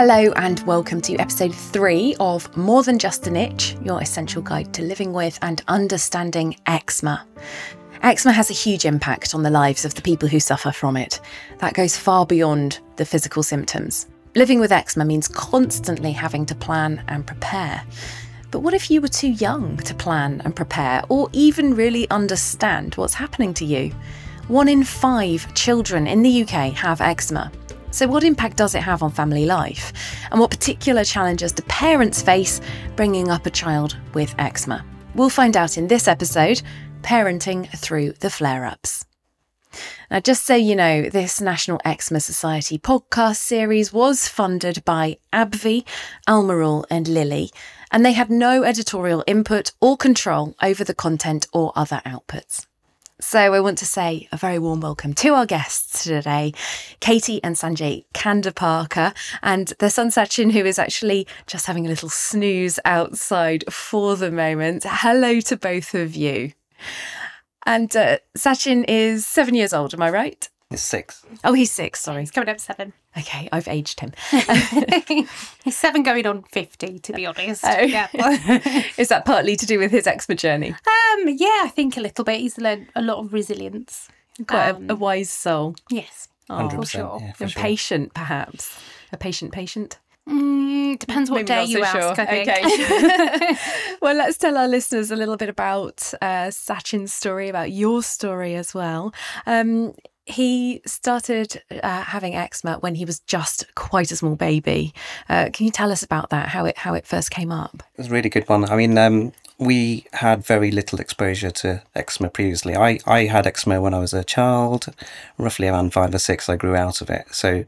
Hello, and welcome to episode three of More Than Just an Itch, your essential guide to living with and understanding eczema. Eczema has a huge impact on the lives of the people who suffer from it. That goes far beyond the physical symptoms. Living with eczema means constantly having to plan and prepare. But what if you were too young to plan and prepare or even really understand what's happening to you? One in five children in the UK have eczema. So, what impact does it have on family life? And what particular challenges do parents face bringing up a child with eczema? We'll find out in this episode Parenting Through the Flare Ups. Now, just so you know, this National Eczema Society podcast series was funded by AbbVie, Almirall, and Lilly, and they had no editorial input or control over the content or other outputs. So I want to say a very warm welcome to our guests today, Katy and Sanjay Kanda Parker, and their son Sachin, who is actually just having a little snooze outside for the moment. Hello to both of you. And uh, Sachin is seven years old, am I right? He's six. Oh, he's six, sorry. He's coming up to seven. Okay, I've aged him. He's seven going on 50, to be honest. Oh. Yeah. is that partly to do with his eczema journey? um, yeah, I think a little bit. He's learned a lot of resilience. Quite Um, a, a wise soul. Yes. Oh, 100%. sure. Yeah, for and sure. patient, perhaps. A patient patient. Mm, depends what Maybe day not you so ask, sure. I think. Okay. well, let's tell our listeners a little bit about uh, Sachin's story, about your story as well. Um, he started uh, having eczema when he was just quite a small baby. Uh, can you tell us about that? How it how it first came up? It was a really good one. I mean, um, we had very little exposure to eczema previously. I, I had eczema when I was a child, roughly around five or six. I grew out of it. So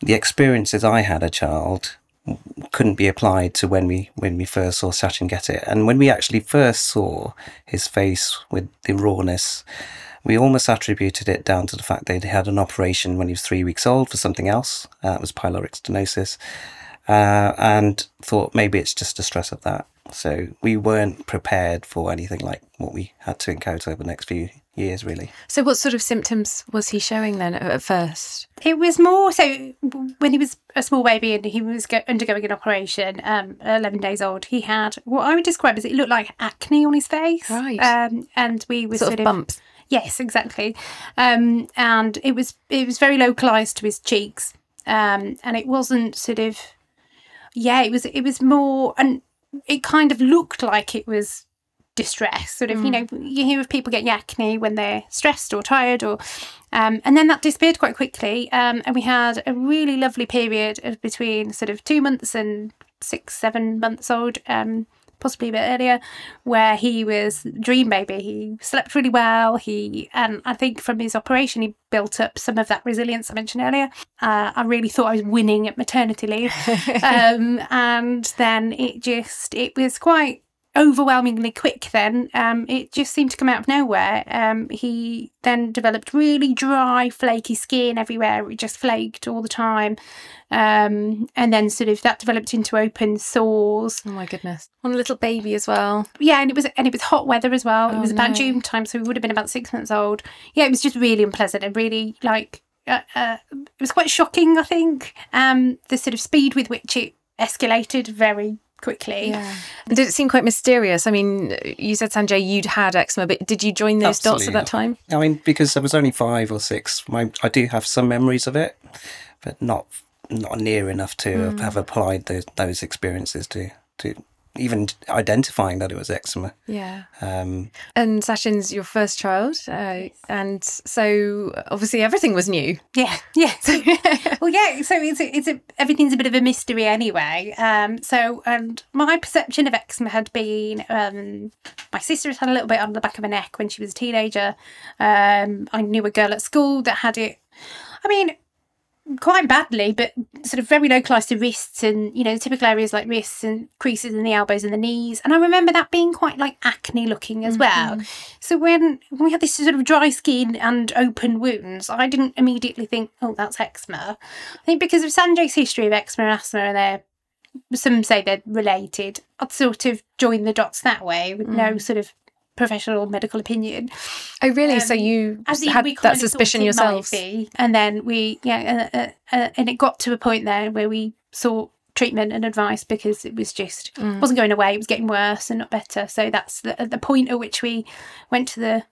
the experiences I had as a child couldn't be applied to when we when we first saw Sachin get it. And when we actually first saw his face with the rawness, we almost attributed it down to the fact that he had an operation when he was three weeks old for something else. Uh, it was pyloric stenosis, uh, and thought maybe it's just the stress of that. So we weren't prepared for anything like what we had to encounter over the next few years, really. So, what sort of symptoms was he showing then at at first? It was more so when he was a small baby and he was go- undergoing an operation, um, 11 days old, he had what I would describe as it looked like acne on his face. Right. Um, and we were Sort, sort, of bumps. Yes, exactly. Um, and it was it was very localized to his cheeks, um, and it wasn't sort of yeah. It was it was more, and it kind of looked like it was distress. Sort of, you know, you hear of people getting acne when they're stressed or tired, or um, and then that disappeared quite quickly. Um, and we had a really lovely period of between sort of two months and six, seven months old. Um, possibly a bit earlier, where he was dream baby. He slept really well. He and I think from his operation he built up some of that resilience I mentioned earlier. Uh, I really thought I was winning at maternity leave, um, and then it just it was quite overwhelmingly quick then um it just seemed to come out of nowhere um he then developed really dry flaky skin everywhere it just flaked all the time um and then sort of that developed into open sores Oh my goodness! On a little baby as well. yeah, and it was and it was hot weather as well. Oh, it was about no. June time, so he would have been about six months old. Yeah, it was just really unpleasant and really like uh, uh, it was quite shocking. I think um, the sort of speed with which it escalated very quickly. Yeah. Did it seem quite mysterious? I mean, you said Sanjay you'd had eczema, but did you join those dots at Absolutely. that time? I mean, because I was only five or six, my, I do have some memories of it, but not not near enough to have- have applied those, those experiences to, to even identifying that it was eczema. Yeah. Um, And Sachin's your first child, uh, and so obviously everything was new. Yeah, yeah. well, yeah. So it's a, it's a, everything's a bit of a mystery anyway. Um, so and my perception of eczema had been um, my sister had had a little bit on the back of her neck when she was a teenager. Um, I knew a girl at school that had it. I mean, quite badly, but sort of very localized to wrists and you know typical areas like wrists and creases in the elbows and the knees. And I remember that being quite like acne looking as well. Mm-hmm. So when, when we had this sort of dry skin and open wounds, I didn't immediately think, oh, that's eczema. I think because of Sanjay's history of eczema and asthma, and they're some say they're related. I'd sort of join the dots that way with no mm. sort of professional medical opinion. Oh, really? so Um, you As had that suspicion thought it might yourselves? And then we, yeah, uh, uh, uh, and it got to a point there where we sought treatment and advice because it was just wasn't going away. It was getting worse and not better. So that's the, the point at which we went to the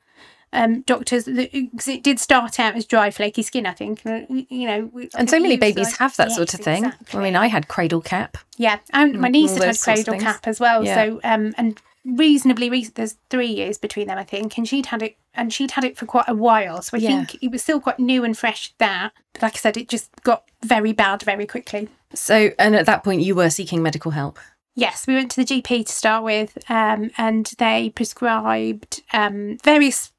um, doctors. Because it did start out as dry, flaky skin, I think. uh, You know, And so many babies like- have that sort of thing. exactly. I mean, I had cradle cap. Yeah, and my Mm, niece had had those sorts of cradle cap as well. Yeah. So um, and reasonably recent. There's three years between them, I think, and she'd had it, and she'd had it for quite a while. So I Yeah. think it was still quite new and fresh. That, but like I said, it just got very bad very quickly. So, and at that point, you were seeking medical help. Yes, we went to the GP to start with, um, and they prescribed um, various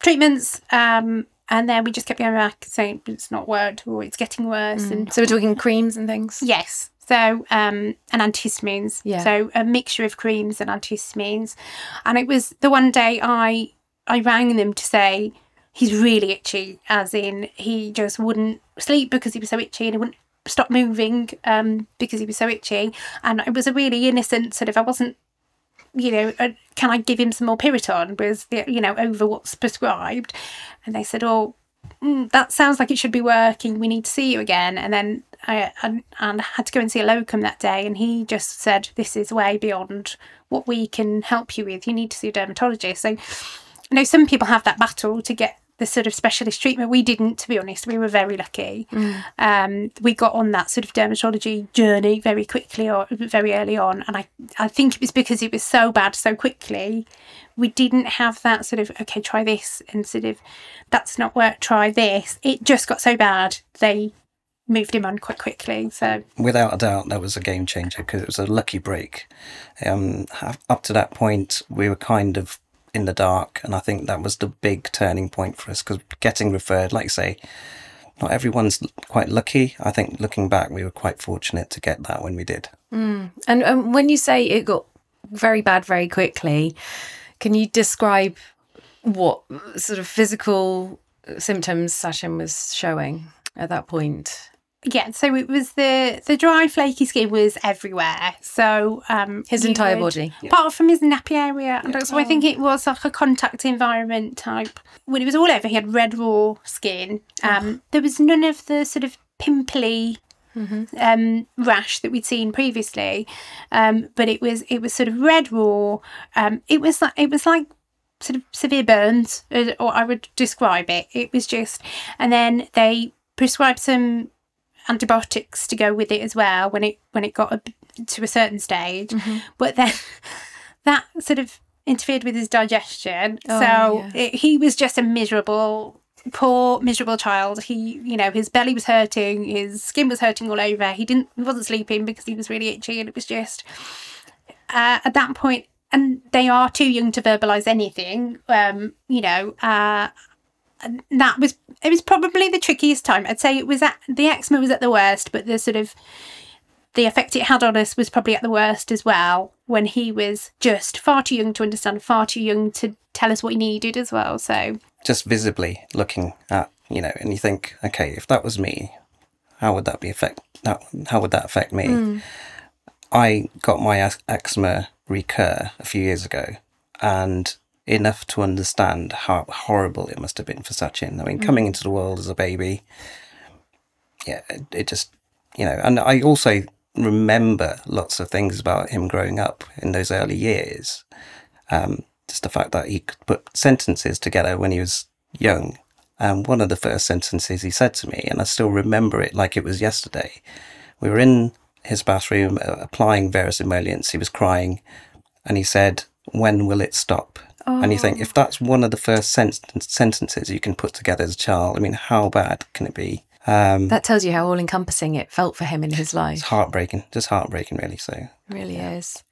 treatments. Um, and then we just kept going back saying it's not worked or it's getting worse. And So we're talking creams and things. Yes. So, um, and antihistamines. Yeah. So a mixture of creams and antihistamines. And it was the one day I I rang them to say he's really itchy, as in he just wouldn't sleep because he was so itchy and he wouldn't stop moving um, because he was so itchy. And it was a really innocent sort of. I wasn't. You know, uh, can I give him some more Piriton? Was the, you know over what's prescribed, and they said, "Oh, mm, that sounds like it should be working. We need to see you again. And then I and, and had to go and see a locum that day, and he just said, "This is way beyond what we can help you with. You need to see a dermatologist." So, I know some people have that battle to get the sort of specialist treatment. We didn't, to be honest. We were very lucky. Um, we got on that sort of dermatology journey very quickly or very early on, and I I think it was because it was so bad so quickly. We didn't have that sort of okay, try this and sort of that's not work. Try this. It just got so bad they moved him on quite quickly. So Without a doubt, that was a game changer because it was a lucky break. Um, up to that point, we were kind of in the dark, and I think that was the big turning point for us because getting referred, like you say, not everyone's quite lucky. I think looking back, we were quite fortunate to get that when we did. And um, when you say it got very bad very quickly, can you describe what sort of physical symptoms Sachin was showing at that point? Yeah, so it was the the dry flaky skin was everywhere. So um His entire would- body. apart from his nappy area. And so I think it was like a contact environment type. When it was all over, he had red raw skin. Um, there was none of the sort of pimply um, rash that we'd seen previously, um, but it was it was sort of red raw. Um, it was like it was like sort of severe burns, or I would describe it. It was just, and then they prescribed some antibiotics to go with it as well when it when it got a, to a certain stage. But then that sort of interfered with his digestion. Oh, so yeah. it, he was just a miserable, poor, miserable child. He, you know, his belly was hurting, his skin was hurting all over. He didn't, he wasn't sleeping because he was really itchy, and it was just uh, at that point. And they are too young to verbalise anything. Um, you know, uh, that was it was probably the trickiest time. I'd say it was at the eczema was at the worst, but the sort of the effect it had on us was probably at the worst as well when he was just far too young to understand, far too young to tell us what he needed as well. So Just visibly looking at, you know, and you think, okay, if that was me, how would that be affect? That how would that affect me? Hmm. I got my eczema recur a few years ago, and enough to understand how horrible it must have been for Sachin. I mean, coming into the world as a baby, yeah, it, it just, you know, and I also remember lots of things about him growing up in those early years. Um, just the fact that he could put sentences together when he was young. And one of the first sentences he said to me, and I still remember it like it was yesterday. We were in his bathroom uh, applying various emollients. He was crying, and he said, "When will it stop?" And you think if that's one of the first sen- sentences you can put together as a child, I mean, how bad can it be? Um, That tells you how all encompassing it felt for him in his life. it's heartbreaking, just heartbreaking, really. So It really is.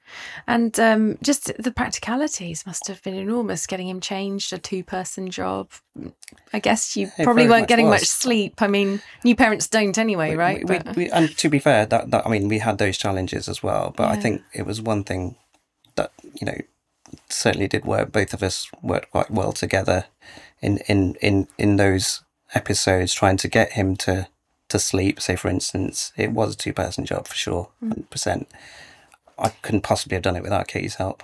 And um, just the practicalities must have been enormous getting him changed, a two person job. I guess you It probably weren't much getting was. much sleep. I mean, new parents don't anyway, right? We, But- we, we, and to be fair, that, that I mean, we had those challenges as well. But I think it was one thing that you know certainly did work. Both of us worked quite well together in in in in those episodes, trying to get him to to sleep. Say, for instance, it was a two person job for sure, Mm. hundred percent. I couldn't possibly have done it without Katy's help.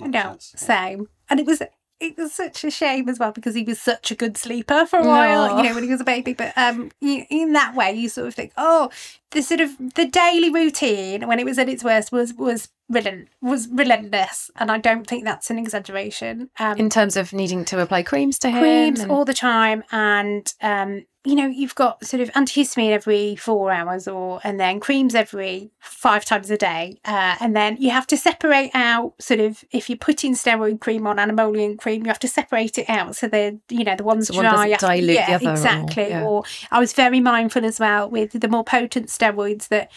No, chance. same. And it was it was such a shame as well because he was such a good sleeper for a while, you know, when he was a baby. But um, you, in that way, you sort of think, oh, the sort of the daily routine when it was at its worst was was relent was relentless, and I don't think that's an exaggeration. Um, in terms of needing to apply creams to him, creams and- all the time, and um, you know, you've got sort of antihistamine every four hours, or and then creams every five times a day, uh, and then you have to separate out sort of if you're putting steroid cream on and emollient cream, you have to separate it out so the you know the ones So one dry. doesn't dilute yeah, the other or- exactly. yeah. Or I was very mindful as well with the more potent steroids that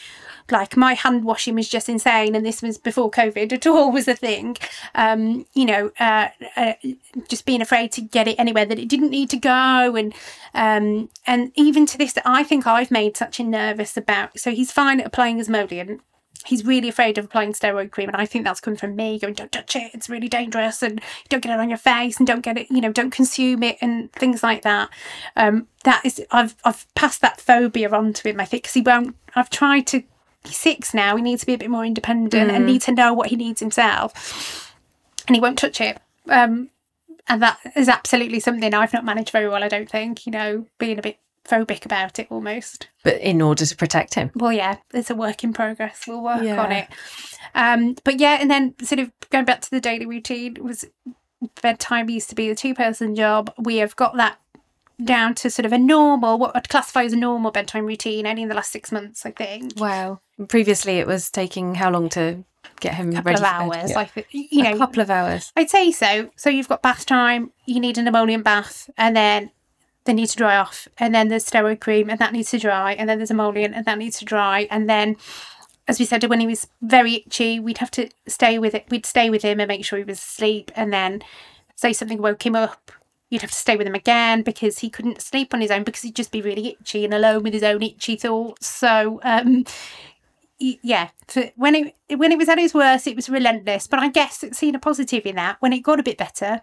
like my hand washing was just insane and this was before covid at all was a thing. Um you know uh, uh just being afraid to get it anywhere that it didn't need to go and um and even to this i think i've made such a nervous about so he's fine at applying emollient he's really afraid of applying steroid cream and i think that's coming from me going don't touch it it's really dangerous and don't get it on your face and don't get it you know don't consume it and things like that. Um that is i've i've passed that phobia on to him i think because he won't i've tried to he's six now he needs to be a bit more independent and need to know what he needs himself and he won't touch it um and that is absolutely something i've not managed very well i don't think you know being a bit phobic about it almost but in order to protect him. well, yeah, it's a work in progress. We'll work Yeah. on it. Um, but yeah, and then sort of going back to the daily routine was bedtime used to be the two person job. We have got that down to sort of a normal, what I'd classify as a normal bedtime routine only in the last six months, I think. Wow. Previously, it was taking how long to get him couple ready of hours. Yeah. Like you know, a couple of hours. I'd say so. So you've got bath time, you need an emollient bath, and then they need to dry off, and then there's steroid cream, and that needs to dry, and then there's emollient, and that needs to dry, and then, as we said, when he was very itchy, we'd have to stay with it. We'd stay with him and make sure he was asleep, and then say something woke him up. You'd have to stay with him again because he couldn't sleep on his own because he'd just be really itchy and alone with his own itchy thoughts. So, um, yeah, when it when it was at its worst, it was relentless. But I guess it's seen a positive in that. When it got a bit better,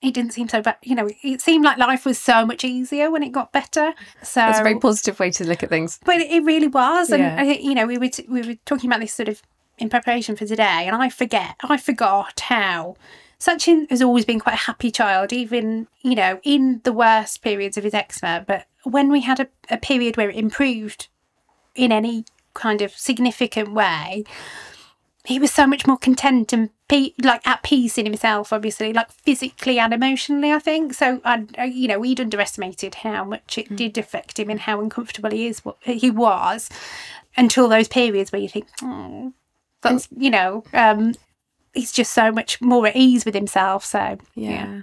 it didn't seem so bad. You know, it seemed like life was so much easier when it got better. So That's a very positive way to look at things. but it really was, and Yeah. I, you know, we were t- we were talking about this sort of in preparation for today, and I forget, I forgot how Sachin has always been quite a happy child, even you know in the worst periods of his eczema. But when we had a, a period where it improved in any kind of significant way, he was so much more content and pe- like at peace in himself obviously like physically and emotionally i think so I, I- uh, you know we'd underestimated how much it hmm. did affect him and how uncomfortable he is what he was until those periods where you think oh that's you know um he's just so much more at ease with himself so Yeah.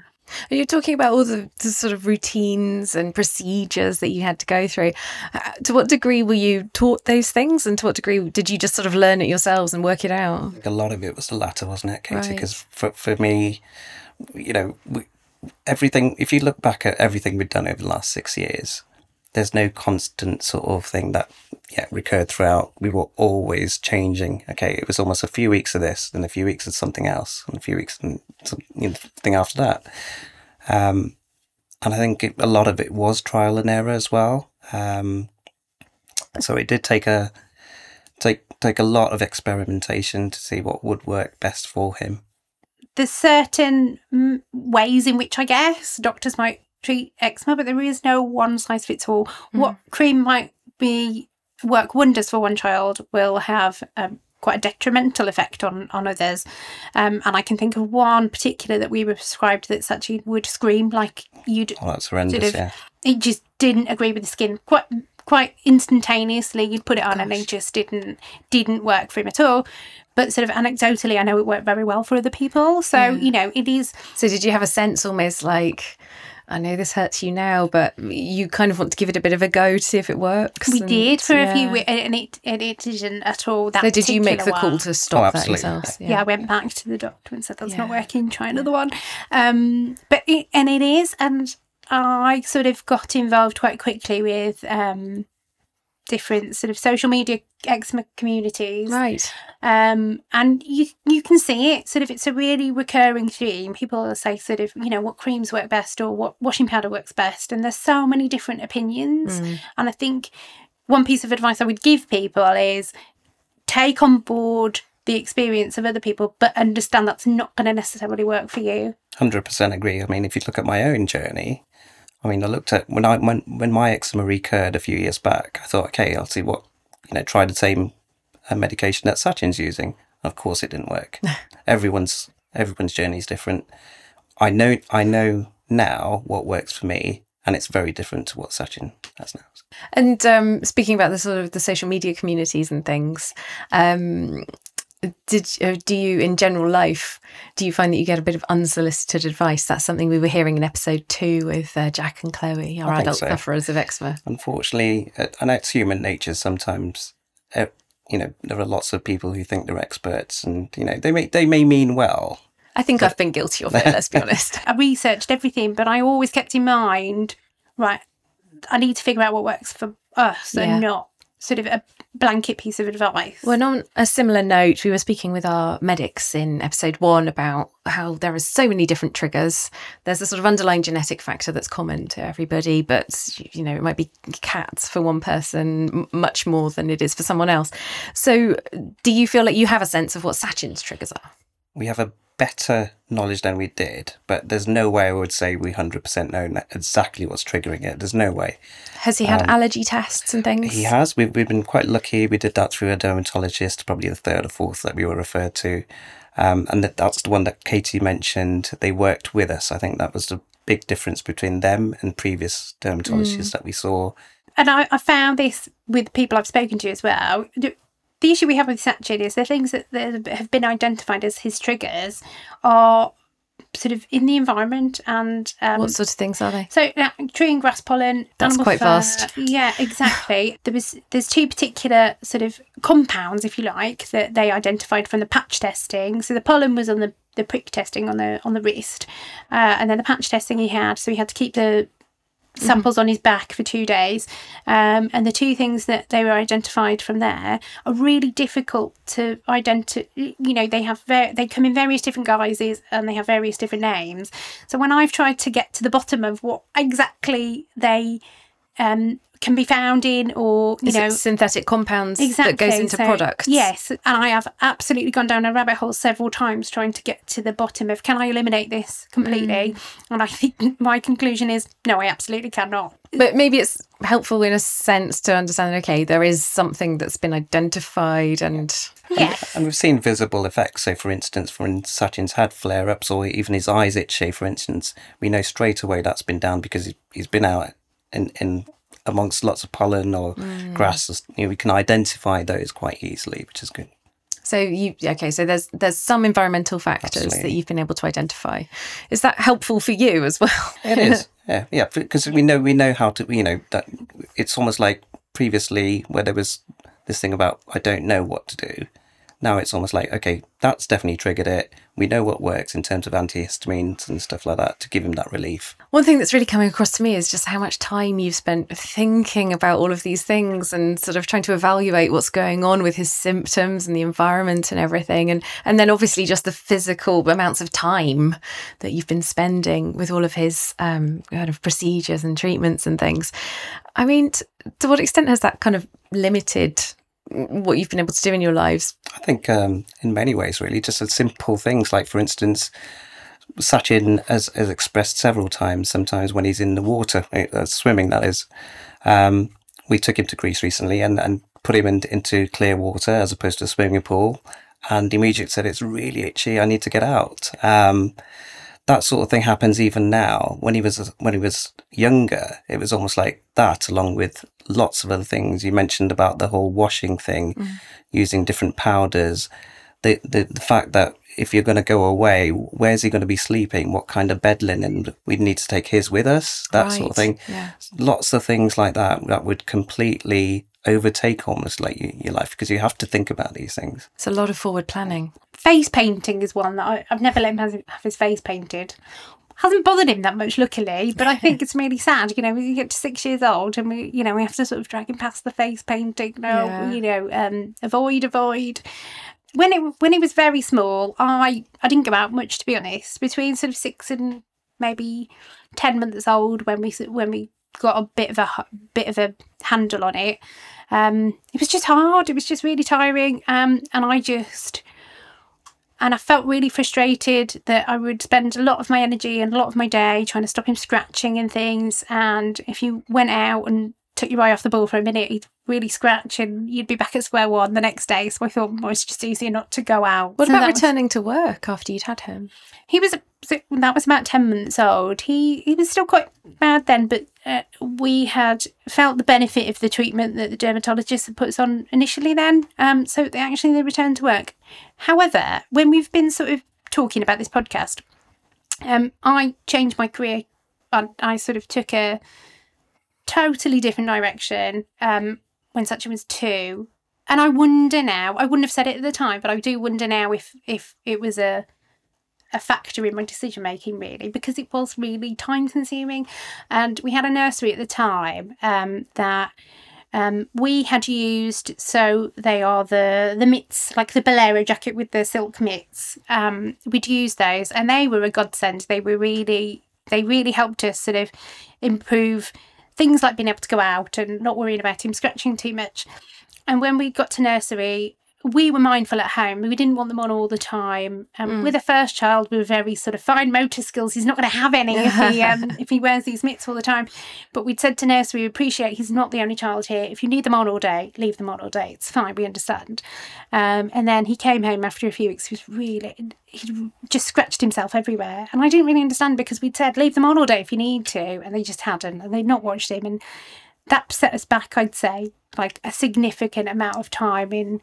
And You're talking about all the, the sort of routines and procedures that you had to go through. Uh, to what degree were you taught those things, and to what degree did you just sort of learn it yourselves and work it out? think a lot of it was the latter, wasn't it, Katy? Right. Because for, for me, you know, we, everything, if you look back at everything we've done over the last six years, there's no constant sort of thing that yeah recurred throughout. We were always changing. Okay, it was almost a few weeks of this, then a few weeks of something else, and a few weeks and some, you know, thing after that. Um, and I think it, a lot of it was trial and error as well. Um, so it did take a take take a lot of experimentation to see what would work best for him. there's certain mm, ways in which I guess doctors might treat eczema, but there is no one size fits all. What cream might be work wonders for one child will have um, quite a detrimental effect on on others. Um, and I can think of one particular that we were prescribed that actually would scream like you'd Oh, that's horrendous. Sort of- yeah, it just didn't agree with the skin. Quite quite instantaneously you'd put it on and it just didn't didn't work for him at all. But sort of anecdotally i know it worked very well for other people. So you know it is So, did you have a sense almost like, I know this hurts you now, but you kind of want to give it a bit of a go to see if it works? we and- did for a few yeah. weeks and it and it didn't at all that So, did you make the particular call to stop Oh, that absolutely. yourselves? yeah. I went back to the doctor and said that's not working. Try another one. Um, but it, and it is, and I sort of got involved quite quickly with um, different sort of social media eczema communities. Right. Um, and you you can see it. Sort of, it's a really recurring theme. People will say sort of, you know, what creams work best or what washing powder works best, and there's so many different opinions. Mm. And I think one piece of advice I would give people is take on board the experience of other people, but understand that's not going to necessarily work for you. Hundred percent agree. I mean, if you look at my own journey, I mean, I looked at when I when when my eczema recurred a few years back. I thought, okay, I'll see what you know. Try the same uh, medication that Sachin's using. Of course, it didn't work. everyone's everyone's journey is different. I know I know now what works for me, and it's very different to what Sachin has now. And um, speaking about the sort of the social media communities and things, um, did uh, do you in general life do you find that you get a bit of unsolicited advice? That's something we were hearing in episode two with uh, Jack and Chloe, our adult so. sufferers of eczema. Unfortunately, uh, and it's human nature. Sometimes, uh, you know, there are lots of people who think they're experts, and you know, they may they may mean well. I think I've been guilty of it. let's be honest. I researched everything, but I always kept in mind, right? I need to figure out what works for us yeah. and not sort of a blanket piece of advice. Well, on a similar note, we were speaking with our medics in episode one about how there are so many different triggers. There's a sort of underlying genetic factor that's common to everybody, but you know, it might be cats for one person much more than it is for someone else. So, do you feel like you have a sense of what Sachin's triggers are? We have a better knowledge than we did, but there's no way I would say we 100% know exactly what's triggering it. There's no way. Has he had um, allergy tests and things? He has. We've, we've been quite lucky. We did that through a dermatologist, probably the third or fourth that we were referred to. Um, and that, that's the one that Katy mentioned. They worked with us. I think that was the big difference between them and previous dermatologists mm. that we saw. And I, I found this with people I've spoken to as well the issue we have with Sachin is the things that, that have been identified as his triggers are sort of in the environment and um, what sort of things are they? So uh, tree and grass pollen that's quite fur. vast. Yeah exactly. There was there's two particular sort of compounds if you like that they identified from the patch testing. So the pollen was on the the prick testing on the on the wrist uh, and then the patch testing he had so he had to keep the samples mm-hmm. on his back for two days. Um, and the two things that they were identified from there are really difficult to identify. You know, they have ver- they come in various different guises and they have various different names. So when I've tried to get to the bottom of what exactly they um, can be found in or you Is know synthetic compounds exactly. that goes into so, products yes and i have absolutely gone down a rabbit hole several times trying to get to the bottom of can i eliminate this completely mm. and i think my conclusion is no i absolutely cannot but maybe it's helpful in a sense to understand okay there is something that's been identified and Yes. And, we've seen visible effects. So, for instance, when Sachin's had flare ups or even his eyes itchy, for instance, we know straight away that's been down because he's been out in, in amongst lots of pollen or mm. grass. You know, we can identify those quite easily, which is good. So you okay? So there's there's some environmental factors Absolutely. that you've been able to identify. Is that helpful for you as well? It is. Yeah, yeah. Because we know we know how to. You know that it's almost like previously where there was this thing about I don't know what to do now it's almost like, okay, that's definitely triggered it. We know what works in terms of antihistamines and stuff like that to give him that relief. One thing that's really coming across to me is just how much time you've spent thinking about all of these things and sort of trying to evaluate what's going on with his symptoms and the environment and everything. And, and then obviously just the physical amounts of time that you've been spending with all of his um, kind of procedures and treatments and things. I mean, t- to what extent has that kind of limited what you've been able to do in your lives? I think um, in many ways, really, just simple things like, for instance, Sachin has, has expressed several times, sometimes when he's in the water, uh, swimming, that is. Um, we took him to Greece recently and, and put him in, into clear water as opposed to a swimming pool. And immediately said, It's really itchy. I need to get out. Um, that sort of thing happens even now. When he was when he was younger, it was almost like that, along with lots of other things. You mentioned about the whole washing thing, mm. using different powders. The, the the fact that if you're going to go away, where's he going to be sleeping? What kind of bed linen? We'd need to take his with us. That right. sort of thing. Yeah. Lots of things like that that would completely overtake almost like your life because you have to think about these things. It's a lot of forward planning. Face painting is one that I, have never let him have, his face painted. Hasn't bothered him that much, luckily, but I think it's really sad. You know, we get to six years old and we, you know, we have to sort of drag him past the face painting. No, yeah. you know, um, avoid, avoid. When it when he was very small, I I didn't go out much to be honest. Between sort of six and maybe ten months old, when we when we got a bit of a bit of a handle on it. Um, it was just hard. It was just really tiring. Um, and I just and I felt really frustrated that I would spend a lot of my energy and a lot of my day trying to stop him scratching and things. And if you went out and took your eye off the ball for a minute, he'd really scratch and you'd be back at square one the next day. So I thought well, it's just easier not to go out. What So about that was- returning to work after you'd had him? he was that was about 10 months old he he was still quite bad then but uh, we had felt the benefit of the treatment that the dermatologist had put us on initially then um so they actually they returned to work however when we've been sort of talking about this podcast um i changed my career i, I sort of took a totally different direction um when Sachin was two. And i wonder now i wouldn't have said it at the time but i do wonder now if if it was a a factor in my decision making really because it was really time consuming and we had a nursery at the time um, that um, we had used so they are the the mitts like the bolero jacket with the silk mitts. Um, we'd use those and they were a godsend. They were really they really helped us sort of improve things like being able to go out and not worrying about him scratching too much. And when we got to nursery we were mindful at home. We didn't want them on all the time. Um, With a first child, we were very sort of fine motor skills. He's not going to have any if he um, if he wears these mitts all the time. But we'd said to nurse, we appreciate he's not the only child here. If you need them on all day, leave them on all day. It's fine. We understand. Um, and then he came home after a few weeks. He was really he just scratched himself everywhere, and I didn't really understand because we'd said leave them on all day if you need to, and they just hadn't, and they'd not watched him, and that set us back. I'd say like a significant amount of time in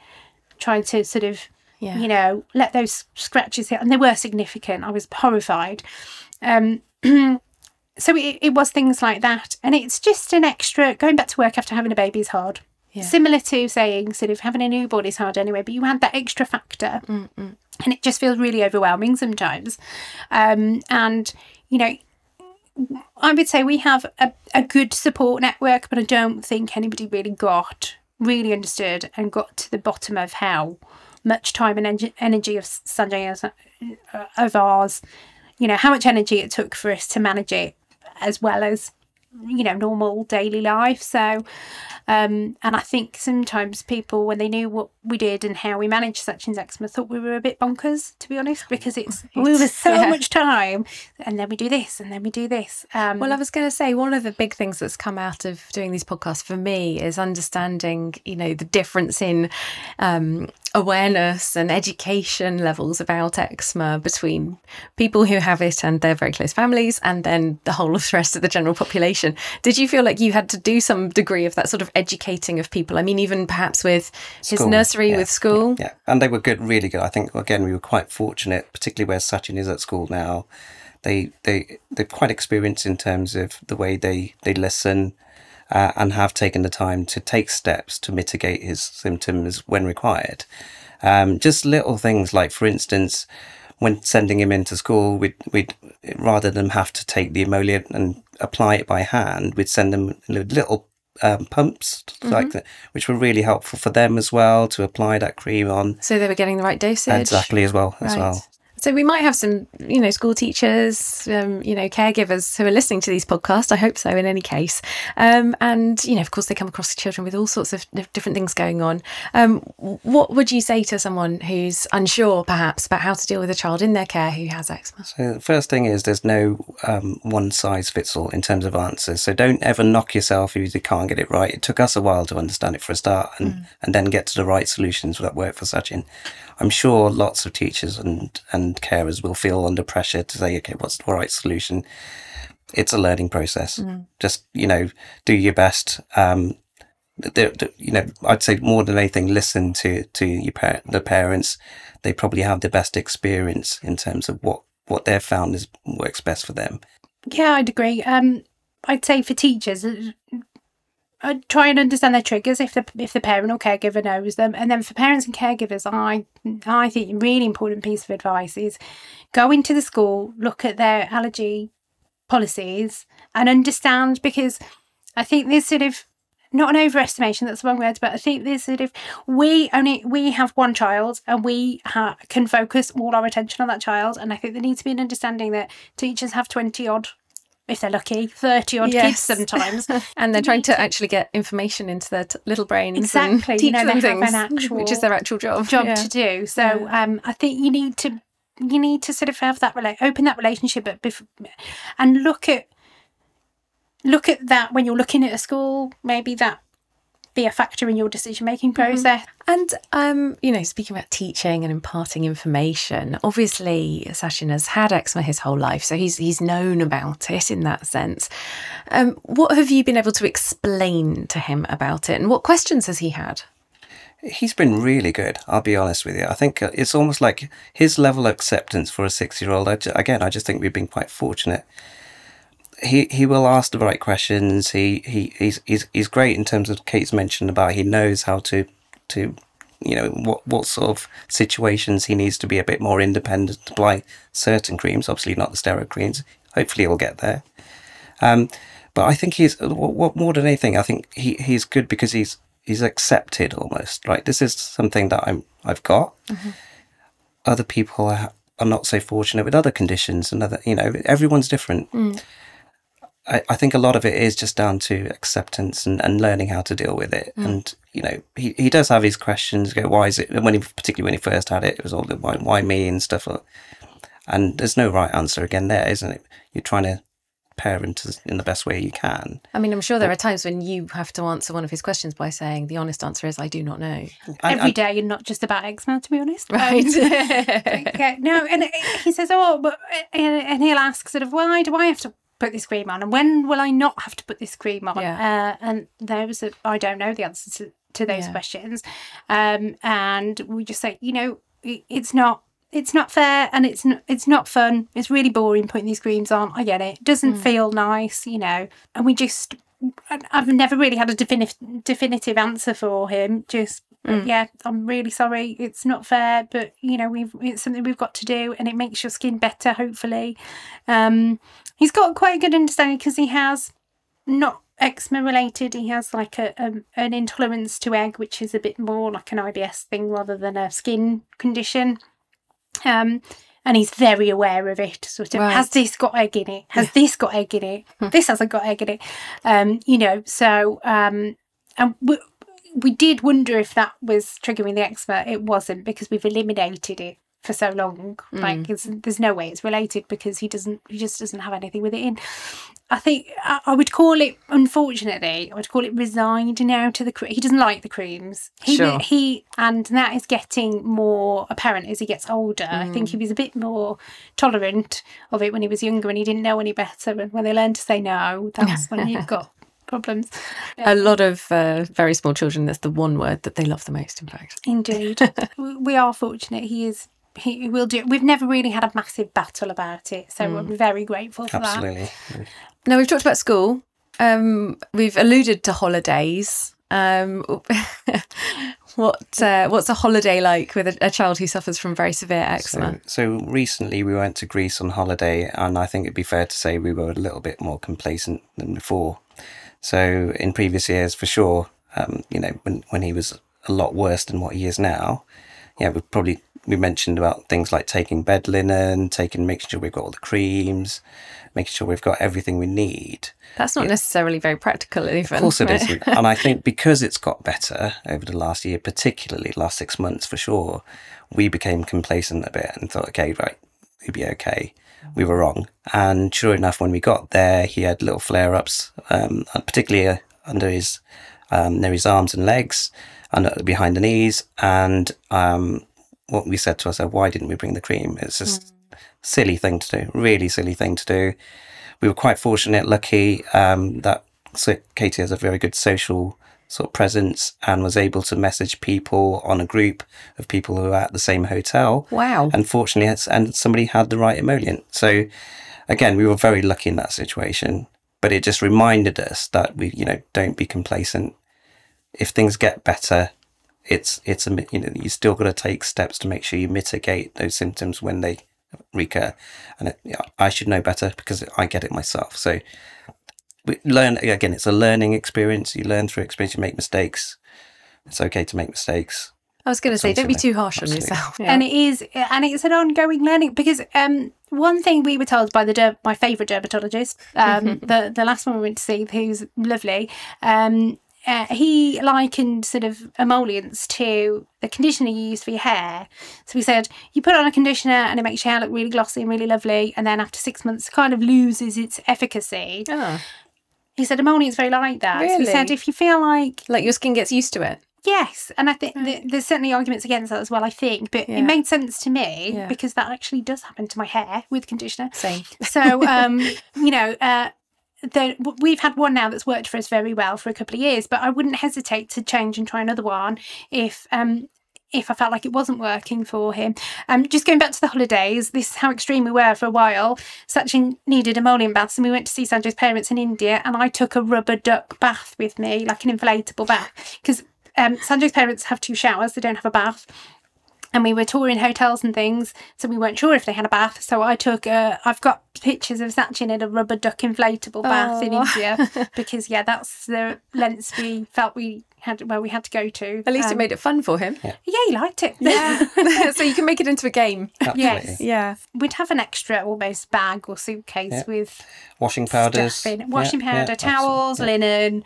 trying to sort of Yeah. you know let those scratches hit and they were significant. I was horrified. Um so it, it was things like that and it's just an extra going back to work after having a baby is hard. Yeah. similar to saying sort of having a newborn is hard anyway but you had that extra factor and it just feels really overwhelming sometimes. Um and you know I would say we have a, a good support network, but I don't think anybody really got, really understood and got to the bottom of how much time and en- energy of Sanjay's, uh, of ours, you know, how much energy it took for us to manage it as well as, you know, normal daily life. So, um, and I think sometimes people, when they knew what we did and how we managed Sachin's eczema, thought we were a bit bonkers, to be honest, because it's, we were so yeah. much time, and then we do this, and then we do this. Um, Well, I was going to say one of the big things that's come out of doing these podcasts for me is understanding, you know, the difference in um, awareness and education levels about eczema between people who have it and their very close families, and then the whole of the rest of the general population. Did you feel like you had to do some degree of that sort of educating of people? I mean, even perhaps with his nursery yeah, with school. Yeah, and they were good, really good. I think again we were quite fortunate, particularly where Sachin is at school now. They they they're quite experienced in terms of the way they they listen. Uh, and have taken the time to take steps to mitigate his symptoms when required. Um, just little things like, for instance, when sending him into school, we'd, we'd rather than have to take the emollient and apply it by hand, we'd send them little um, pumps like that, which were really helpful for them as well to apply that cream on. So they were getting the right dosage. Exactly as well as Right. well. So we might have some, you know, school teachers, um, you know, caregivers who are listening to these podcasts. I hope so. In any case, um, and you know, of course, they come across children with all sorts of different things going on. Um, what would you say to someone who's unsure, perhaps, about how to deal with a child in their care who has eczema? So the first thing is there's no um, one size fits all in terms of answers. So don't ever knock yourself if you can't get it right. It took us a while to understand it for a start and, and then get to the right solutions that work for Sachin. I'm sure lots of teachers and, and carers will feel under pressure to say, okay, what's the right solution? It's a learning process. Just, you know, do your best. Um, the, the, you know, I'd say more than anything, listen to to your par- the parents. They probably have the best experience in terms of what what they've found is works best for them. Yeah, I'd agree. Um, I'd say for teachers, I'd try and understand their triggers. If the if the parent or caregiver knows them, and then for parents and caregivers, I I think a really important piece of advice is go into the school, look at their allergy policies, and understand because I think there's sort of not an overestimation that's the wrong word but i think there's sort of we only we have one child and we ha- can focus all our attention on that child and i think there needs to be an understanding that teachers have 20 odd if they're lucky, 30 odd Yes. kids sometimes. and they're trying to actually get information into their t- little brains Exactly, and you know, them they have things, an actual which is their actual job. job Yeah. to do. So Yeah. um, I think you need to you need to sort of have that rela- open that relationship, but bef- and look at look at that when you're looking at a school. Maybe that be a factor in your decision making Mm-hmm. process. And um, you know, speaking about teaching and imparting information, obviously Sachin has had eczema his whole life, so he's he's known about it in that sense. Um, what have you been able to explain to him about it, and what questions has he had? He's been really good. I'll be honest with you. I think uh, it's almost like his level of acceptance for a six-year-old. I again, I just think we've been quite fortunate. He he will ask the right questions. He he he's he's, he's great in terms of Kate's mentioned about he knows how to to you know what what sort of situations he needs to be a bit more independent to apply certain creams. Obviously, not the steroid creams. Hopefully, he'll get there. Um, but I think he's what, what more than anything. I think he, he's good because he's he's accepted almost. Right, this is something that I'm I've got. Other people are, are not so fortunate with other conditions, and other you know everyone's different. I, I think a lot of it is just down to acceptance and, and learning how to deal with it. Mm. And you know, he, he does have his questions. Go, why is it? When he particularly when he first had it, it was all the why, why me and stuff. And there's no right answer again there, isn't it? You're trying to parent as- in the best way you can. I mean, I'm sure there are times when you have to answer one of his questions by saying the honest answer is I do not know. And- Every and- day, and not just about eczema, to be honest. Right. Um, yeah, no, and uh, he says, "Oh, but," uh, and, and he'll ask, sort of, "Why do I have to put this cream on, and when will I not have to put this cream on?" Yeah. Uh, and those, are, I don't know the answers to, to those Yeah. questions, um, and we just say, you know, it, it's not. It's not fair, and it's not. It's not fun. It's really boring putting these creams on. I get it. It doesn't feel nice, you know. And we just I've never really had a definitive definitive answer for him. Just yeah, I'm really sorry. It's not fair, but you know we've it's something we've got to do, and it makes your skin better. Hopefully, um, he's got quite a good understanding because he has not eczema related. He has like a, um an intolerance to egg, which is a bit more like an IBS thing rather than a skin condition. Um, and he's very aware of it. Sort of, Right. has this got egg in it? Has this got egg in it? this hasn't got egg in it. Um, you know, so um, and we, we did wonder if that was triggering the eczema. It wasn't because we've eliminated it for so long. Mm. Like, it's, there's no way it's related because he doesn't. He just doesn't have anything with it in. I think I, I would call it, unfortunately, I would call it resigned now to the. cre- He doesn't like the creams. He, Sure. he, and that is getting more apparent as he gets older. I think mm. he was a bit more tolerant of it when he was younger and he didn't know any better. And when they learn to say no, that's when you've got problems. A um, lot of uh, very small children, that's the one word that they love the most, in fact. Indeed, we are fortunate. He is. He he will do. We've never really had a massive battle about it, so we're very grateful for that. Absolutely. Now, we've talked about school. Um, we've alluded to holidays. Um, what uh, What's a holiday like with a, a child who suffers from very severe eczema? So, so recently we went to Greece on holiday, and I think it'd be fair to say we were a little bit more complacent than before. So in previous years, for sure, um, you know, when when he was a lot worse than what he is now, yeah, we probably we mentioned about things like taking bed linen, taking making sure we've got all the creams, making sure we've got everything we need. That's not necessarily very practical, even. Of course it isn't. and I think because it's got better over the last year, particularly last six months for sure, we became complacent a bit and thought, okay, right, it'd be okay. We were wrong. And sure enough, when we got there, he had little flare ups, um, particularly uh, under his um, near his arms and legs, and uh, behind the knees. And um, what we said to ourselves, why didn't we bring the cream? It's just silly thing to do, really silly thing to do. We were quite fortunate, lucky um, that so Katy has a very good social sort of presence and was able to message people on a group of people who are at the same hotel. Wow. And fortunately, and somebody had the right emollient. So again, we were very lucky in that situation. But it just reminded us that we, you know, don't be complacent. If things get better, it's it's a you know you still got to take steps to make sure you mitigate those symptoms when they recur. And it, I should know better because I get it myself. So we learn again. It's a learning experience. You learn through experience. You make mistakes. It's okay to make mistakes. I was going to say, don't be too harsh on Absolutely. yourself. and it is and it's an ongoing learning because um one thing we were told by the der- my favorite dermatologist um the the last one we went to see who's lovely um uh, he likened sort of emollients to the conditioner you use for your hair. So he said, you put on a conditioner and it makes your hair look really glossy and really lovely. And then after six months, it kind of loses its efficacy. Ah, He said, emollient's very like that. So he said, if you feel like like your skin gets used to it. Yes, and I think th- there's certainly arguments against that as well. I think, but Yeah. it made sense to me Yeah. because that actually does happen to my hair with conditioner. Same. So, um, you know, uh, the, we've had one now that's worked for us very well for a couple of years, but I wouldn't hesitate to change and try another one if. Um, if I felt like it wasn't working for him. Um, just going back to the holidays, this is how extreme we were for a while. Sachin needed emollient baths, and we went to see Sanjay's parents in India, and I took a rubber duck bath with me, like an inflatable bath, because um, parents have two showers; they don't have a bath. And we were touring hotels and things, so we weren't sure if they had a bath. So I took a. I've got pictures of Sachin in a rubber duck inflatable bath in Oh. India because yeah, that's the lengths we felt we had. where we had to go to. At least it Um, made it fun for him. Yeah, he liked it. Yeah. so you can make it into a game. Absolutely. Yes. Yeah. We'd have an extra almost bag or suitcase Yeah. with Washing powders. stuff in Washing yeah, powder, absolutely. towels, Yeah. linen,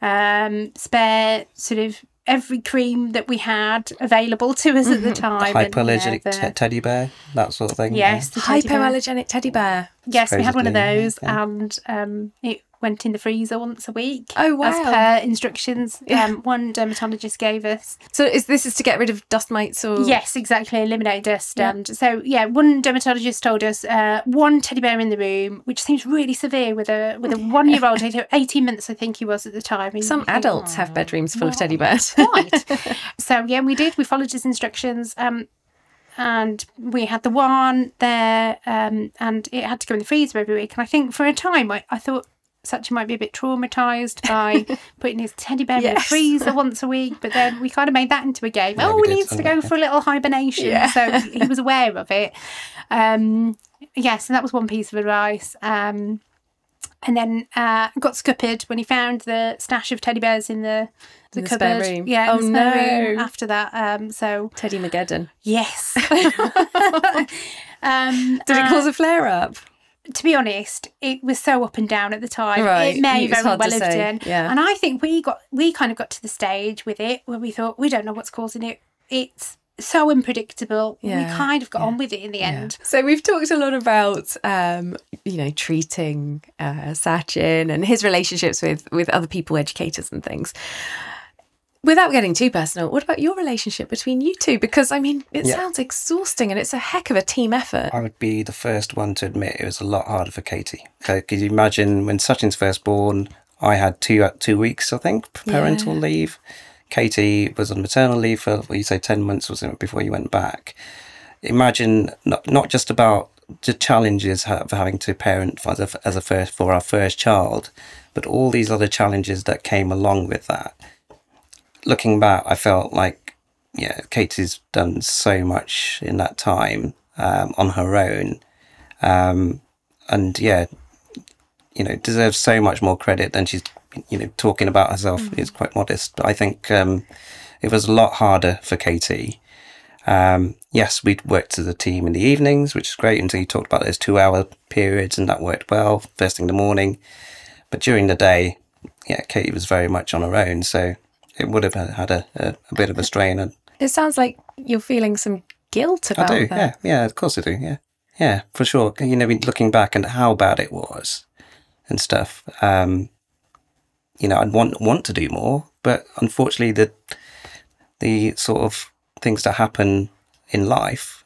um, spare sort of every cream that we had available to us at the time. and, you know, Hypoallergenic the- te- teddy bear, that sort of thing. yes, the teddy bear. Hypoallergenic teddy bear. Yes, we had one of those, yeah. and um, it went in the freezer once a week. Oh, As per instructions, Yeah. um, one dermatologist gave us. So is this is to get rid of dust mites or Yes, exactly. Eliminate dust. Yeah. And so, yeah, one dermatologist told us uh, one teddy bear in the room, which seems really severe with a with a one year old, eighteen months, I think he was at the time. And Some adults have bedrooms full of teddy bears. Right. so yeah, we did. We followed his instructions. Um, and we had the one there, um, and it had to go in the freezer every week. And I think for a time, I, I thought Sachin might be a bit traumatized by putting his teddy bear in the freezer once a week. But then we kind of made that into a game. Yeah, oh, we he needs to go we? for a little hibernation. Yeah. So he was aware of it. Um, yeah, so that was one piece of advice. Um, and then uh, got scuppered when he found the stash of teddy bears in the the, In the spare room. Yeah, in Oh, the spare room no. After that, um, so Teddy Mageddon. yes. um, Did it uh, cause a flare up? To be honest, it was so up and down at the time. Right, It may it's very well have done. yeah. And I think we got we kind of got to the stage with it where we thought we don't know what's causing it. It's so unpredictable. Yeah, We kind of got on with it in the end. So we've talked a lot about, um, you know, treating uh, Sachin and his relationships with with other people, educators, and things. Without getting too personal, what about your relationship between you two? Because I mean, it Yeah. sounds exhausting, and it's a heck of a team effort. I would be the first one to admit it was a lot harder for Katy. So could you imagine when Sachin's first born, I had two uh, two weeks, I think, parental leave. Katy was on maternal leave for what you say ten months was it before you went back. Imagine not not just about the challenges of having to parent as a, as a first for our first child, but all these other challenges that came along with that. Looking back, I felt like yeah, Katy's done so much in that time um, on her own, um, and yeah, you know, deserves so much more credit than she's you know talking about herself. Is quite modest, but I think um, it was a lot harder for Katy. Um, yes, we'd worked as a team in the evenings, which is great until you talked about those two-hour periods, and that worked well first thing in the morning. But during the day, yeah, Katy was very much on her own, so it would have had a, a, a bit of a strain. And It sounds like you're feeling some guilt about. I do, that. yeah, yeah, of course I do, yeah, yeah, for sure. You know, looking back and how bad it was and stuff. Um, you know, I'd want want to do more, but unfortunately, the the sort of things that happen in life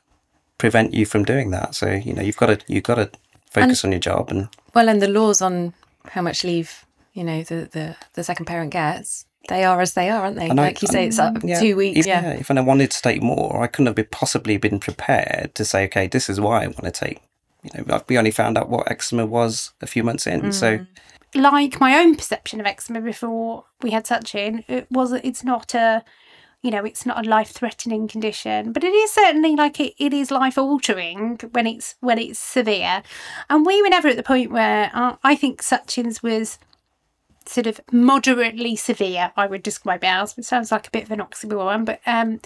prevent you from doing that. So you know, you've got to you've got to focus on your job and Well, and the laws on how much leave you know the the, the second parent gets, they are as they are, aren't they? And I- like you say, it's up yeah, two weeks. Even, yeah. If I wanted to take more, I couldn't have been, possibly been prepared to say, okay, this is why I want to take. You know, we only found out what eczema was a few months in, so Mm. like my own perception of eczema before we had Sachin, it was it's not a you know it's not a life threatening condition but it is certainly like it, it is life altering when it's when it's severe and we were never at the point where uh, i think Sachin's was sort of moderately severe, I would describe it as. It sounds like a bit of an oxymoron, but um,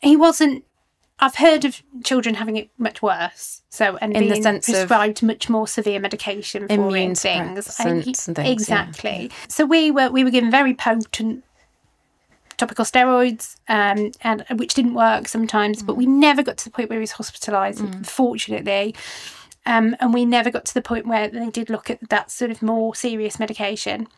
he wasn't. I've heard of children having it much worse. So and In the being sense of prescribed much more severe medication for immune things. things, yeah. exactly. So we were we were given very potent topical steroids, um, and which didn't work sometimes. But Mm. we never got to the point where he was hospitalised, fortunately. Um, and we never got to the point where they did look at that sort of more serious medication.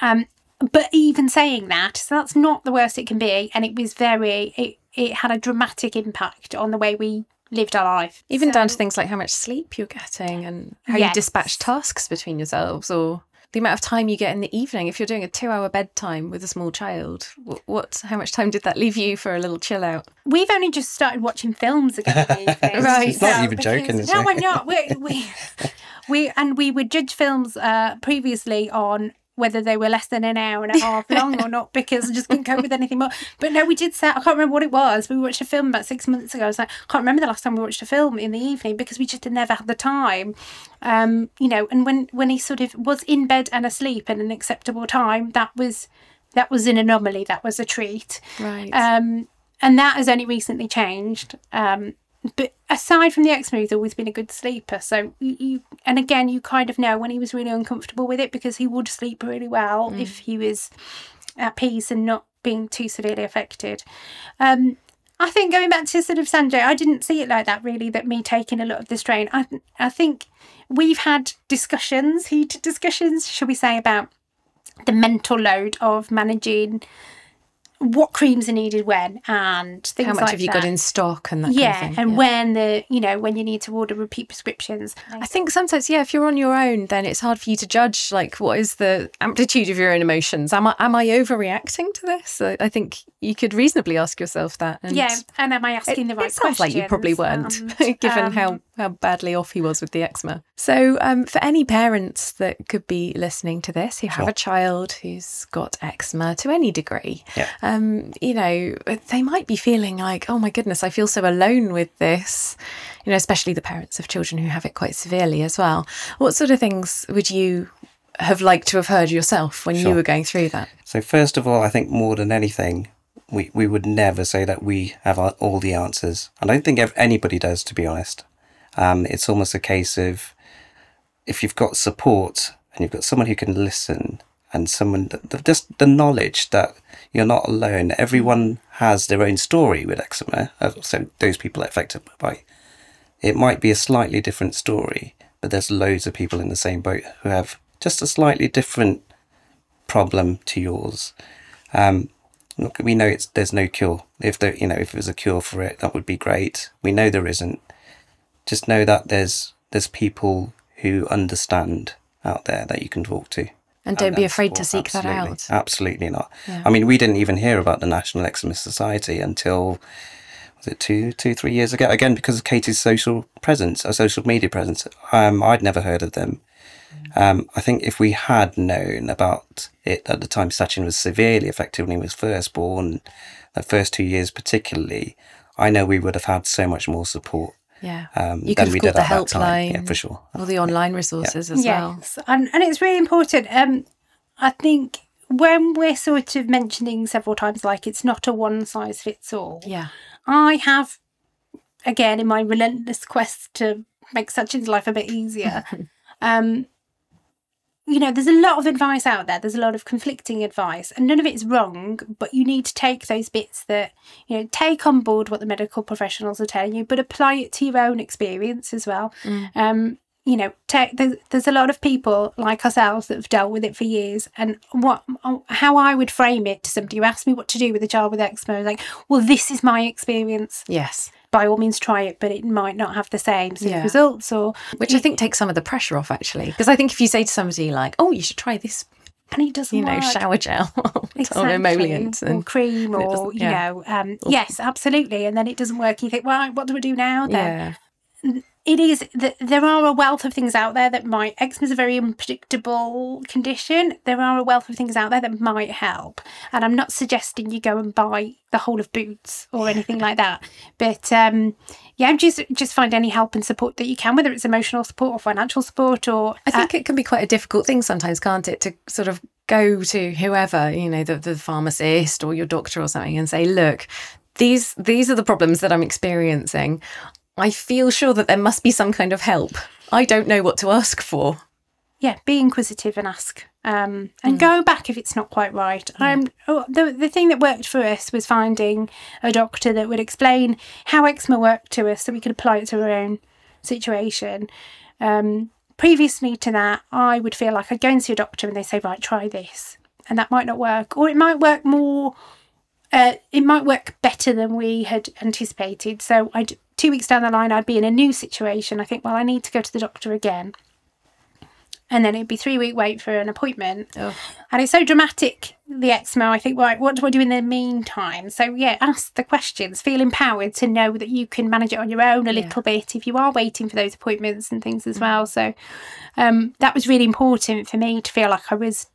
Um, but even saying that, so that's not the worst it can be, and it was very, it, it had a dramatic impact on the way we lived our life. Even down to things like how much sleep you're getting and how you dispatch tasks between yourselves or the amount of time you get in the evening. If you're doing a two hour bedtime with a small child, what, what how much time did that leave you for a little chill out? We've only just started watching films again. these days, Right. She's not so- even joking, because- is No, she? we're not. We, we, we and we would judge films uh, previously on whether they were less than an hour and a half long or not because I just couldn't cope with anything more. But no, we did say I can't remember what it was. We watched a film about six months ago. I was like, I can't remember the last time we watched a film in the evening because we just had never had the time. Um, you know, and when when he sort of was in bed and asleep at an acceptable time, that was that was an anomaly. That was a treat. Right. Um, and that has only recently changed. Um, but aside from the eczema, he's always been a good sleeper. So you, you, and again, you kind of know when he was really uncomfortable with it because he would sleep really well if he was at peace and not being too severely affected. Um, I think going back to sort of Sanjay, I didn't see it like that really. That me taking a lot of the strain. I I think we've had discussions, heated discussions, shall we say, about the mental load of managing what creams are needed when and things how much like have you that. got in stock and that yeah, kind of thing? and when the you know when you need to order repeat prescriptions. I think sometimes, yeah, if you're on your own, then it's hard for you to judge like what is the amplitude of your own emotions. Am I am I overreacting to this? I, I think you could reasonably ask yourself that. And yeah, and am I it, asking the right it sounds like you probably weren't, And, given um, how how badly off he was with the eczema. So, um, for any parents that could be listening to this who have Sure. a child who's got eczema to any degree, Yeah. um, you know, they might be feeling like, oh my goodness, I feel so alone with this. You know, especially the parents of children who have it quite severely as well. What sort of things would you have liked to have heard yourself when you were going through that? So first of all, I think more than anything, we, we would never say that we have all the answers. I don't think anybody does, to be honest. Um, it's almost a case of if you've got support and you've got someone who can listen and someone that, just the knowledge that you're not alone. Everyone has their own story with eczema. uh, So those people affected by it might be a slightly different story, but there's loads of people in the same boat who have just a slightly different problem to yours. Um, look, we know it's there's no cure. If there, you know, if there's a cure for it, that would be great. We know there isn't. Just know that there's there's people who understand out there that you can talk to. And don't be afraid to seek that out. Absolutely not. Yeah. I mean, we didn't even hear about the National Eczema Society until was it two, two, three years ago? Again, because of Katy's social presence, or social media presence. Um, I'd never heard of them. Um, I think if we had known about it at the time, Sachin was severely affected when he was first born, the first two years particularly, I know we would have had so much more support Yeah. um, you than could we did the at that time. Yeah, helpline. for sure. All the online resources as well. yes, and and it's really important. Um, I think when we're sort of mentioning several times, like it's not a one size fits all. Yeah. I have, again, in my relentless quest to make such Sachin's life a bit easier, um, you know, there's a lot of advice out there. There's a lot of conflicting advice, and none of it's wrong. But you need to take those bits that you know, take on board what the medical professionals are telling you, but apply it to your own experience as well. Um, you know, take, there's, there's a lot of people like ourselves that have dealt with it for years, and what how I would frame it to somebody who asked me what to do with a child with eczema, like, well, this is my experience. Yes. By all means, try it, but it might not have the same sort Yeah. of results. Or Which I think takes some of the pressure off actually. Because I think if you say to somebody like, oh, you should try this, and it doesn't you know, work. shower gel or emollient or cream or doesn't- you know um yes absolutely and then it doesn't work you think well what do we do now then yeah. It is that there are a wealth of things out there that might eczema is a very unpredictable condition. There are a wealth of things out there that might help. And i'm not suggesting you go and buy the whole of Boots or anything like that. But um yeah just just find any help and support that you can whether it's emotional support or financial support or I think it can be quite a difficult thing sometimes, can't it, to sort of go to whoever, you know, the, the pharmacist or your doctor or something and say, look, these these are the problems that I'm experiencing. I feel sure that there must be some kind of help. I don't know what to ask for. yeah, be inquisitive and ask. Um, and go back if it's not quite right. Um, oh, the, the thing that worked for us was finding a doctor that would explain how eczema worked to us so we could apply it to our own situation. Um, previously to that, I would feel like I'd go and see a doctor and they say, right, try this. And that might not work. Or it might work more, uh, it might work better than we had anticipated. So I'd, two weeks down the line, I'd be in a new situation. I think, well, I need to go to the doctor again and then it'd be three week wait for an appointment. Oh. And it's so dramatic, the eczema. I think, right, what do I do in the meantime? So yeah, ask the questions. Feel empowered to know that you can manage it on your own a little bit if you are waiting for those appointments and things as well. So um, that was really important for me to feel like I was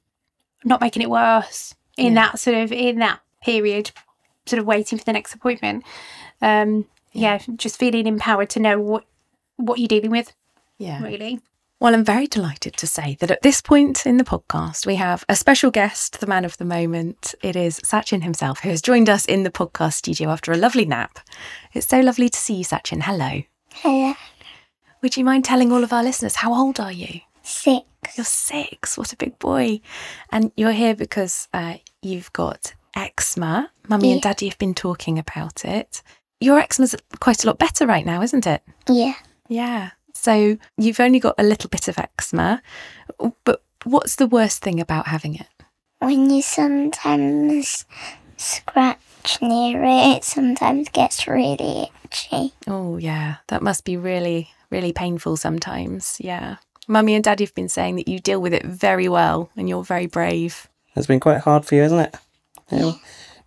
not making it worse in that sort of in that period, sort of waiting for the next appointment. Um, yeah, just feeling empowered to know what what you're dealing with, Yeah. really. Well, I'm very delighted to say that at this point in the podcast, we have a special guest, the man of the moment. It is Sachin himself, who has joined us in the podcast studio after a lovely nap. It's so lovely to see you, Sachin. Hello. Hello. Would you mind telling all of our listeners how old are you? Six. You're six. What a big boy. And you're here because uh, you've got eczema. Mummy and Daddy have been talking about it. Your eczema's quite a lot better right now, isn't it? Yeah. Yeah. So you've only got a little bit of eczema, but what's the worst thing about having it? When you sometimes scratch near it, it sometimes gets really itchy. Oh, yeah, that must be really, really painful sometimes. Yeah. Mummy and Daddy have been saying that you deal with it very well and you're very brave. It's been quite hard for you, isn't it? Yeah.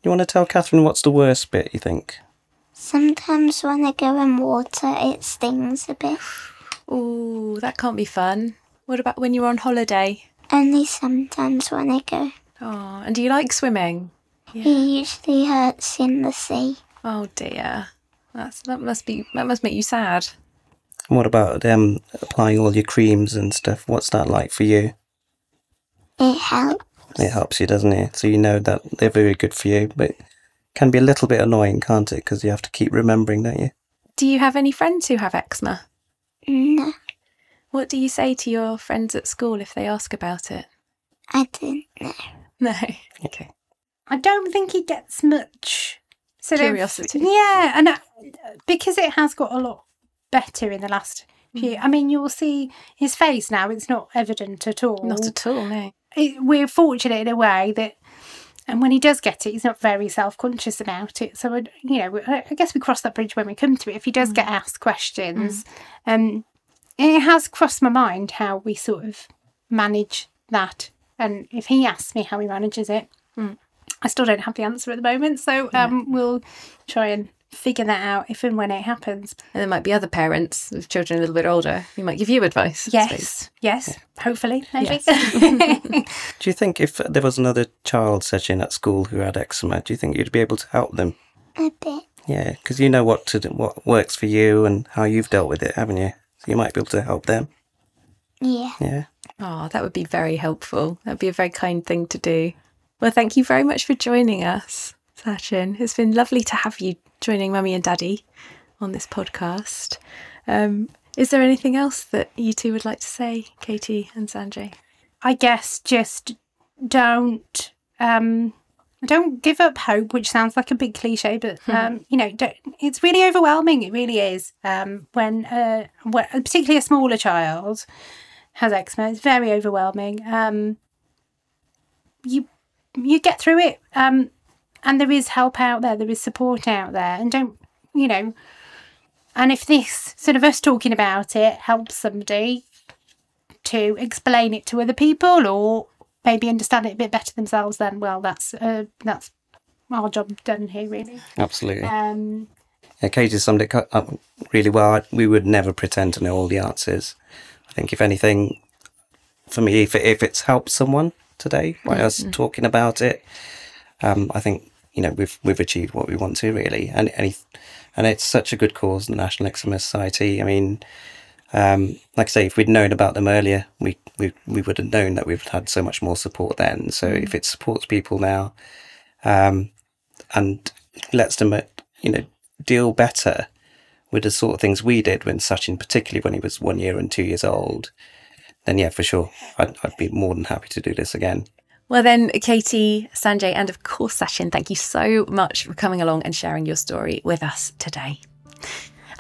You want to tell Catherine what's the worst bit, you think? Sometimes when I go in water, it stings a bit. Oh, that can't be fun. What about when you're on holiday? Only sometimes when I go. Oh, and do you like swimming? It usually hurts in the sea. Oh dear. That's that must be that must make you sad. And what about um, applying all your creams and stuff? What's that like for you? It helps. It helps you, doesn't it? So you know that they're very good for you, but it can be a little bit annoying, can't it? Because you have to keep remembering, don't you? Do you have any friends who have eczema? No, What do you say to your friends at school if they ask about it? I don't know. No. Okay. I don't think he gets much sort Curiosity. Of, yeah, and uh, because it has got a lot better in the last few. I mean, you'll see his face now; it's not evident at all. Not at all, no. It, we're fortunate in a way that, and when he does get it, he's not very self-conscious about it. So, you know, I guess we cross that bridge when we come to it. If he does get asked questions, um, it has crossed my mind how we sort of manage that. And if he asks me how he manages it, I still don't have the answer at the moment. So um, we'll try and figure that out if and when it happens. And there might be other parents with children a little bit older who might give you advice. I suppose. Yes, yes, hopefully, maybe. Do you think if there was another child Sachin at school who had eczema, do you think you'd be able to help them? A bit. Yeah, because you know what to do, what works for you and how you've dealt with it, haven't you? So you might be able to help them. Yeah. Yeah. Oh, that would be very helpful. That'd be a very kind thing to do. Well, thank you very much for joining us, Sachin. It's been lovely to have you joining Mummy and Daddy on this podcast. Um, is there anything else that you two would like to say, Katy and Sanjay? I guess just don't um don't give up hope, which sounds like a big cliche, but um, you know, don't, it's really overwhelming. It really is. Um, when, uh, when particularly a smaller child has eczema, it's very overwhelming. Um, you you get through it, um, and there is help out there. There is support out there, and don't you know? And if this sort of us talking about it helps somebody, to explain it to other people or maybe understand it a bit better themselves then well that's uh, that's our job done here really Absolutely. um yeah, Katy summed it up really well. We would never pretend to know all the answers. I think, if anything, for me, if, it, if it's helped someone today by mm-hmm. us talking about it, um, I think you know we've we've achieved what we want to really, and and, and it's such a good cause, the National Eczema Society. I mean, um, like I say, if we'd known about them earlier, we, we we would have known that we've had so much more support then. So mm. if it supports people now, um, and lets them, you know, deal better with the sort of things we did when Sachin, particularly when he was one year and two years old, then yeah, for sure, I'd, I'd be more than happy to do this again. Well, then, Katy, Sanjay, and of course, Sachin, thank you so much for coming along and sharing your story with us today.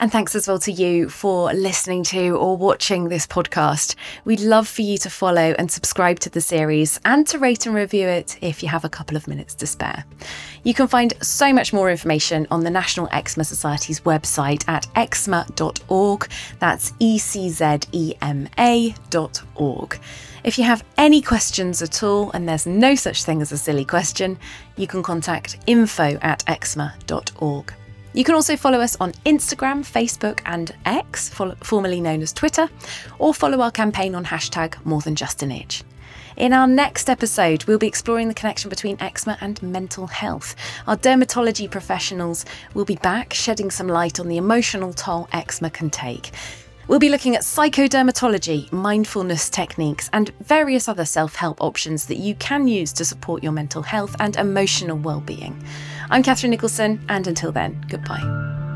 And thanks as well to you for listening to or watching this podcast. We'd love for you to follow and subscribe to the series and to rate and review it if you have a couple of minutes to spare. You can find so much more information on the National Eczema Society's website at eczema.org. That's E C Z E M A.org. If you have any questions at all, and there's no such thing as a silly question, you can contact info at eczema.org. You can also follow us on Instagram, Facebook, and X, formerly known as Twitter, or follow our campaign on hashtag more than just an itch. In our next episode, we'll be exploring the connection between eczema and mental health. Our dermatology professionals will be back, shedding some light on the emotional toll eczema can take. We'll be looking at psychodermatology, mindfulness techniques, and various other self help options that you can use to support your mental health and emotional well being. I'm Catherine Nicholson, and until then, goodbye.